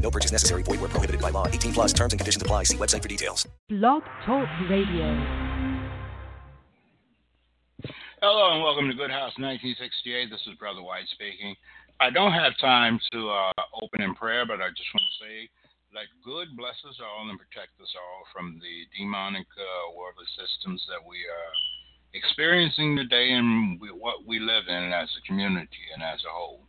No purchase necessary. Void where prohibited by law. 18 plus terms and conditions apply. See website for details. Blog Talk Radio. Hello and welcome to Good House 1968. This is Brother White speaking. I don't have time to uh, open in prayer, but I just want to say let good bless us all and protect us all from the demonic uh, worldly systems that we are experiencing today and we, what we live in as a community and as a whole.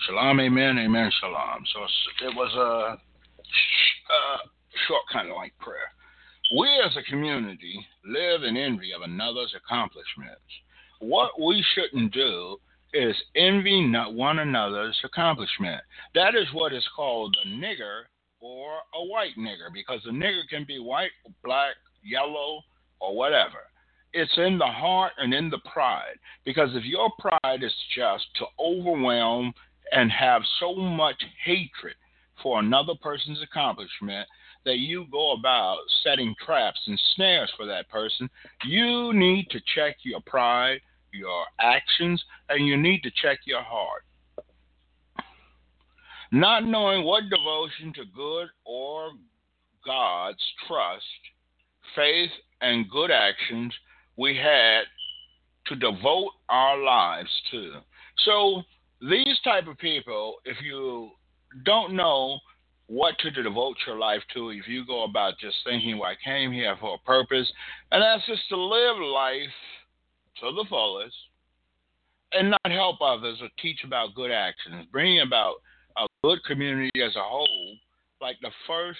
Shalom, amen, amen, shalom. So it was a, a short kind of like prayer. We as a community live in envy of another's accomplishments. What we shouldn't do is envy not one another's accomplishment. That is what is called a nigger or a white nigger, because a nigger can be white, black, yellow, or whatever. It's in the heart and in the pride. Because if your pride is just to overwhelm and have so much hatred for another person's accomplishment that you go about setting traps and snares for that person, you need to check your pride, your actions, and you need to check your heart. Not knowing what devotion to good or God's trust, faith, and good actions we had to devote our lives to. So, these type of people, if you don't know what to devote your life to, if you go about just thinking, well, I came here for a purpose, and that's just to live life to the fullest and not help others or teach about good actions, bringing about a good community as a whole, like the first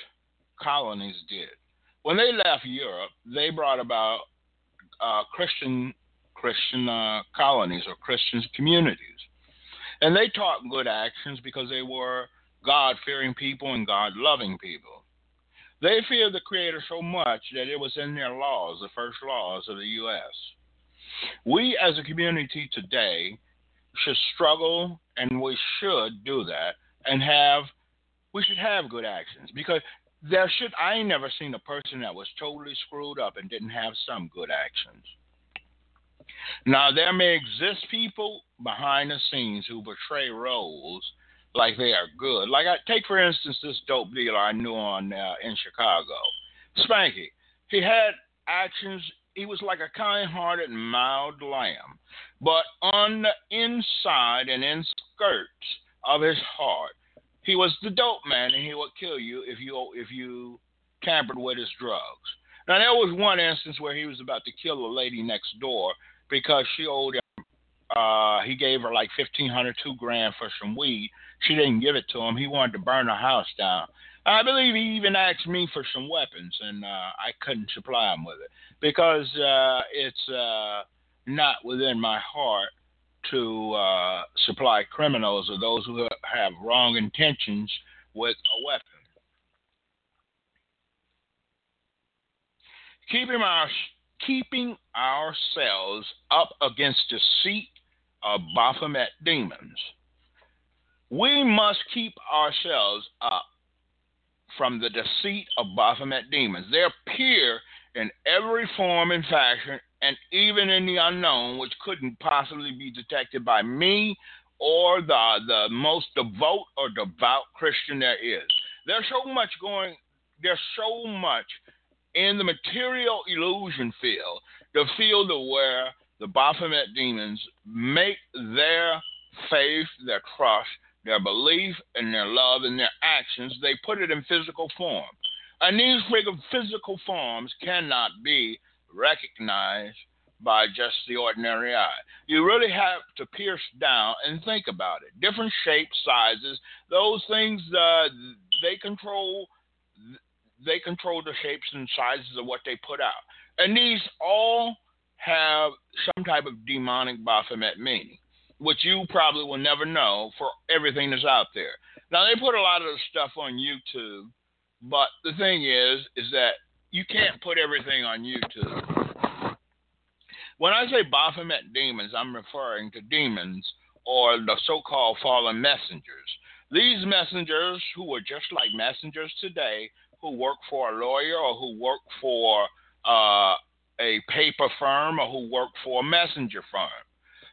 colonies did. When they left Europe, they brought about uh, Christian Christian uh, colonies or Christian communities. And they taught good actions because they were God fearing people and God loving people. They feared the Creator so much that it was in their laws, the first laws of the U.S. We as a community today should struggle and we should do that and have, we should have good actions because there should, I ain't never seen a person that was totally screwed up and didn't have some good actions. Now, there may exist people behind the scenes who portray roles like they are good. Like, I take for instance this dope dealer I knew on uh, in Chicago, Spanky. He had actions. He was like a kind-hearted, mild lamb, but on the inside and in skirts of his heart, he was the dope man, and he would kill you if you if you tampered with his drugs. Now there was one instance where he was about to kill a lady next door because she owed him. Uh, he gave her like fifteen hundred, two grand for some weed. She didn't give it to him. He wanted to burn her house down. I believe he even asked me for some weapons, and uh, I couldn't supply him with it because uh, it's uh, not within my heart to uh, supply criminals or those who have wrong intentions with a weapon. Keeping our keeping ourselves up against the seat of Baphomet demons. We must keep ourselves up from the deceit of Baphomet demons. They appear in every form and fashion, and even in the unknown, which couldn't possibly be detected by me or the the most devout or devout Christian there is. There's so much going. There's so much in the material illusion field, the field of where the Baphomet demons make their faith, their trust, their belief, and their love and their actions, they put it in physical form. And these physical forms cannot be recognized by just the ordinary eye. You really have to pierce down and think about it. Different shapes, sizes, those things uh, they control they control the shapes and sizes of what they put out. And these all have some type of demonic Baphomet meaning, which you probably will never know for everything that's out there. Now they put a lot of the stuff on YouTube, but the thing is, is that you can't put everything on YouTube. When I say Baphomet demons, I'm referring to demons or the so-called fallen messengers. These messengers who are just like messengers today, who work for a lawyer or who work for uh, a paper firm or who work for a messenger firm.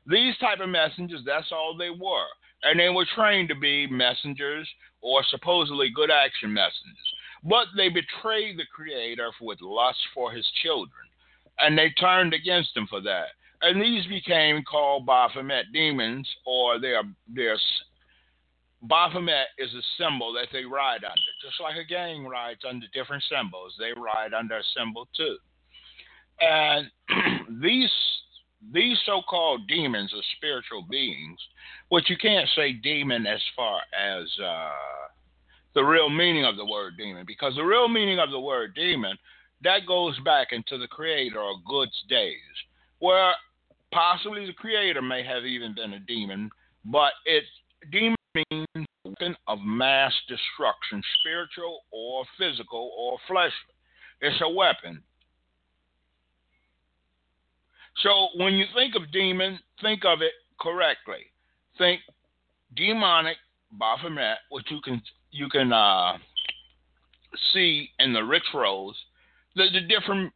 These type of messengers, that's all they were. And they were trained to be messengers or supposedly good action messengers. But they betrayed the Creator with lust for his children. And they turned against him for that. And these became called Baphomet demons, or their their Baphomet is a symbol that they ride under. Just like a gang rides under different symbols, they ride under a symbol too. And these these so-called demons are spiritual beings, which you can't say demon as far as uh, the real meaning of the word demon, because the real meaning of the word demon that goes back into the creator of goods days, where possibly the creator may have even been a demon, but it's demon means weapon of mass destruction, spiritual or physical or fleshly. It's a weapon. So when you think of demon, think of it correctly. Think demonic Baphomet, which you can you can uh, see in the rituals, the, the different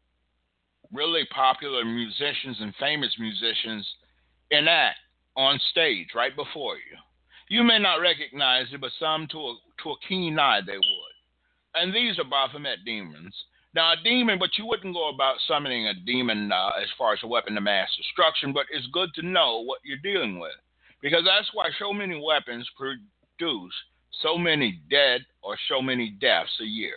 really popular musicians and famous musicians enact on stage right before you. You may not recognize it, but some to a, to a keen eye they would. And these are Baphomet demons. Now, a demon, but you wouldn't go about summoning a demon uh, as far as a weapon of mass destruction, but it's good to know what you're dealing with. Because that's why so many weapons produce so many dead or so many deaths a year.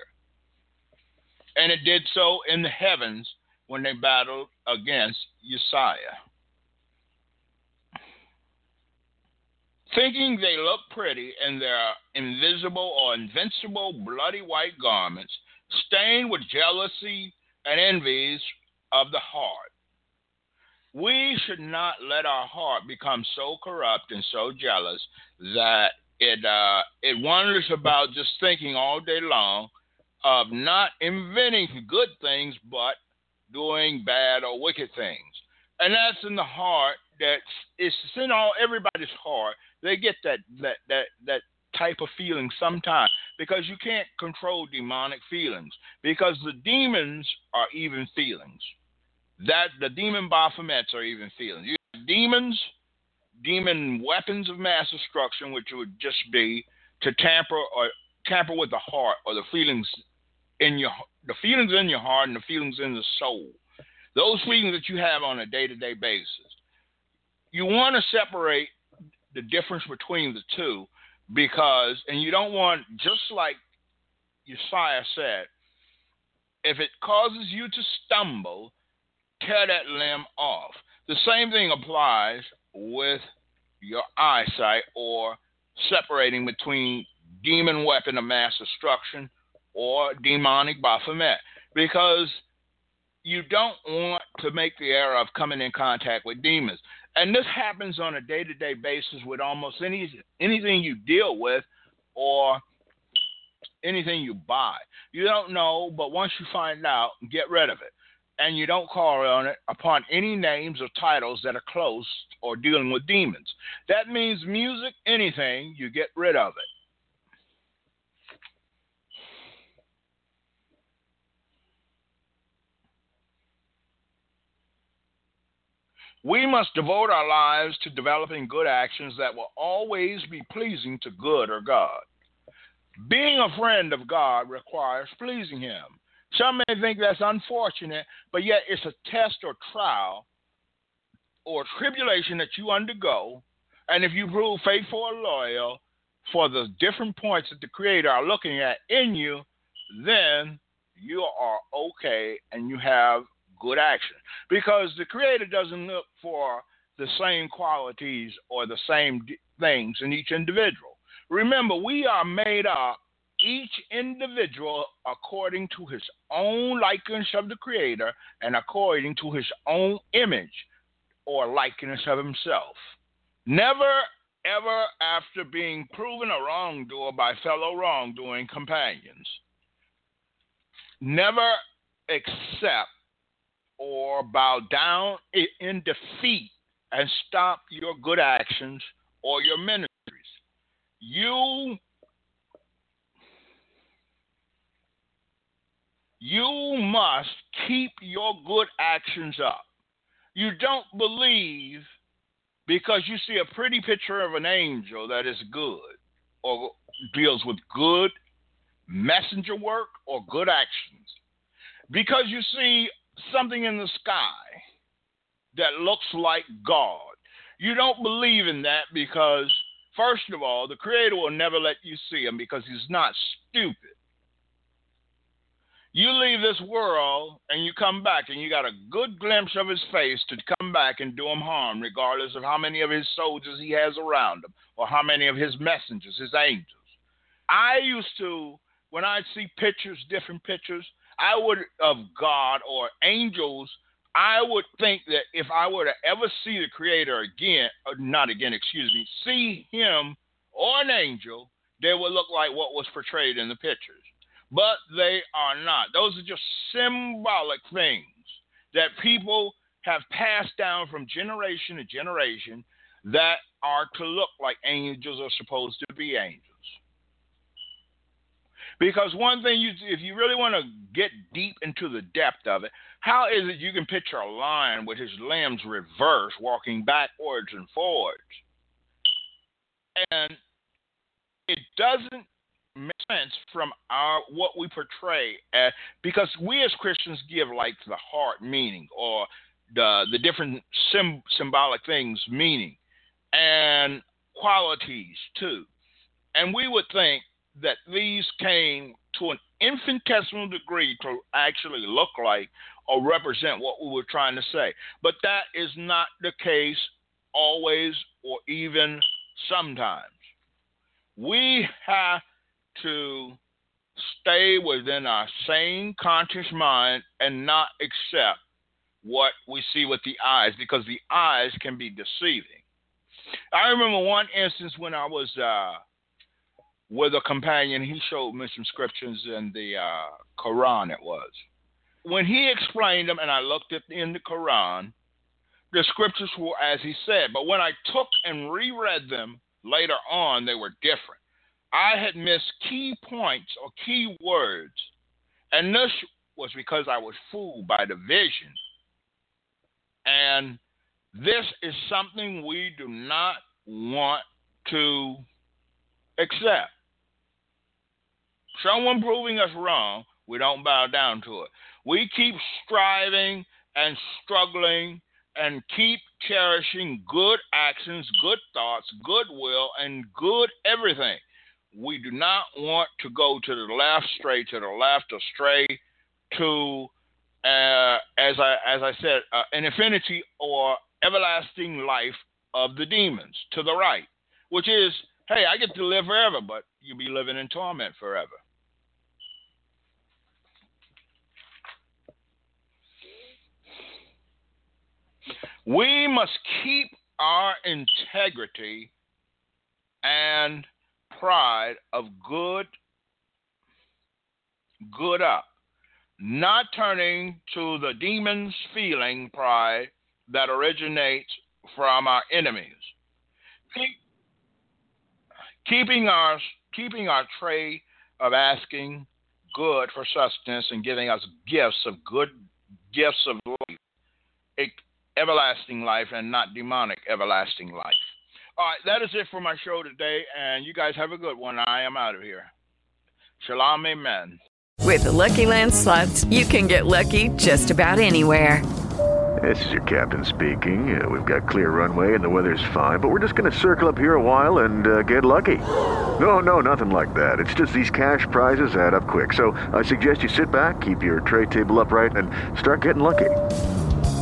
And it did so in the heavens when they battled against Uzziah. Thinking they look pretty in their invisible or invincible bloody white garments, stained with jealousy and envies of the heart. We should not let our heart become so corrupt and so jealous that it uh, it wanders about just thinking all day long of not inventing good things, but doing bad or wicked things. And that's in the heart. That's it's in all everybody's heart. They get that that that that type of feeling sometimes because you can't control demonic feelings because the demons are even feelings. That the demon Baphomets are even feelings. You have demons demon weapons of mass destruction, which would just be to tamper or tamper with the heart or the feelings in your the feelings in your heart and the feelings in the soul. Those feelings that you have on a day-to-day basis. You want to separate the difference between the two because and you don't want just like Uzziah said, if it causes you to stumble, tear that limb off. The same thing applies with your eyesight or separating between demon weapon of mass destruction or demonic Baphomet because you don't want to make the error of coming in contact with demons. And this happens on a day to day basis with almost any anything you deal with or anything you buy. You don't know, but once you find out, get rid of it and you don't call on it upon any names or titles that are close or dealing with demons. That means music, anything, you get rid of it. We must devote our lives to developing good actions that will always be pleasing to good or God. Being a friend of God requires pleasing Him. Some may think that's unfortunate, but yet it's a test or trial or tribulation that you undergo. And if you prove faithful or loyal for the different points that the Creator are looking at in you, then you are okay and you have good action. Because the Creator doesn't look for the same qualities or the same things in each individual. Remember, we are made up each individual according to his own likeness of the Creator and according to his own image or likeness of himself. Never, ever after being proven a wrongdoer by fellow wrongdoing companions. Never, accept or bow down in defeat and stop your good actions or your ministries. You you must keep your good actions up. You don't believe because you see a pretty picture of an angel that is good or deals with good messenger work or good actions. Because you see something in the sky that looks like God. You don't believe in that because, first of all, the Creator will never let you see him because he's not stupid. You leave this world and you come back and you got a good glimpse of his face to come back and do him harm, regardless of how many of his soldiers he has around him or how many of his messengers, his angels. I used to, when I'd see pictures, different pictures, I would of God or angels, I would think that if I were to ever see the Creator again, or not again, excuse me, see him or an angel, they would look like what was portrayed in the pictures but they are not. Those are just symbolic things that people have passed down from generation to generation that are to look like angels are supposed to be angels. Because one thing, you, if you really want to get deep into the depth of it, how is it you can picture a lion with his limbs reversed, walking backwards and forwards? And it doesn't make sense from our what we portray uh, because we as Christians give like the heart meaning or the the different sim, symbolic things meaning and qualities too. And we would think that these came to an infinitesimal degree to actually look like or represent what we were trying to say. But that is not the case always or even sometimes. We have to stay within our sane, conscious mind and not accept what we see with the eyes because the eyes can be deceiving. I remember one instance when I was uh, with a companion, he showed me some scriptures in the uh, Quran, it was. When he explained them and I looked at in the Quran, the scriptures were as he said, but when I took and reread them later on, they were different. I had missed key points or key words, and this was because I was fooled by the vision. And this is something we do not want to accept. Someone proving us wrong, we don't bow down to it. We keep striving and struggling and keep cherishing good actions, good thoughts, goodwill, and good everything we do not want to go to the left, straight to the left, or stray to, uh, as I as I said, uh, an infinity or everlasting life of the demons to the right, which is, hey, I get to live forever, but you'll be living in torment forever. We must keep our integrity and pride of good good up, not turning to the demon's feeling pride that originates from our enemies. Keep, keeping our keeping our tray of asking good for sustenance and giving us gifts of good gifts of life, everlasting life, and not demonic everlasting life. All right, that is it for my show today, and you guys have a good one. I am out of here. Shalom, amen. With the Lucky Land slots, you can get lucky just about anywhere. This is your captain speaking. Uh, we've got clear runway and the weather's fine, but we're just going to circle up here a while and uh, get lucky. No, no, nothing like that. It's just these cash prizes add up quick. So I suggest you sit back, keep your tray table upright, and start getting lucky.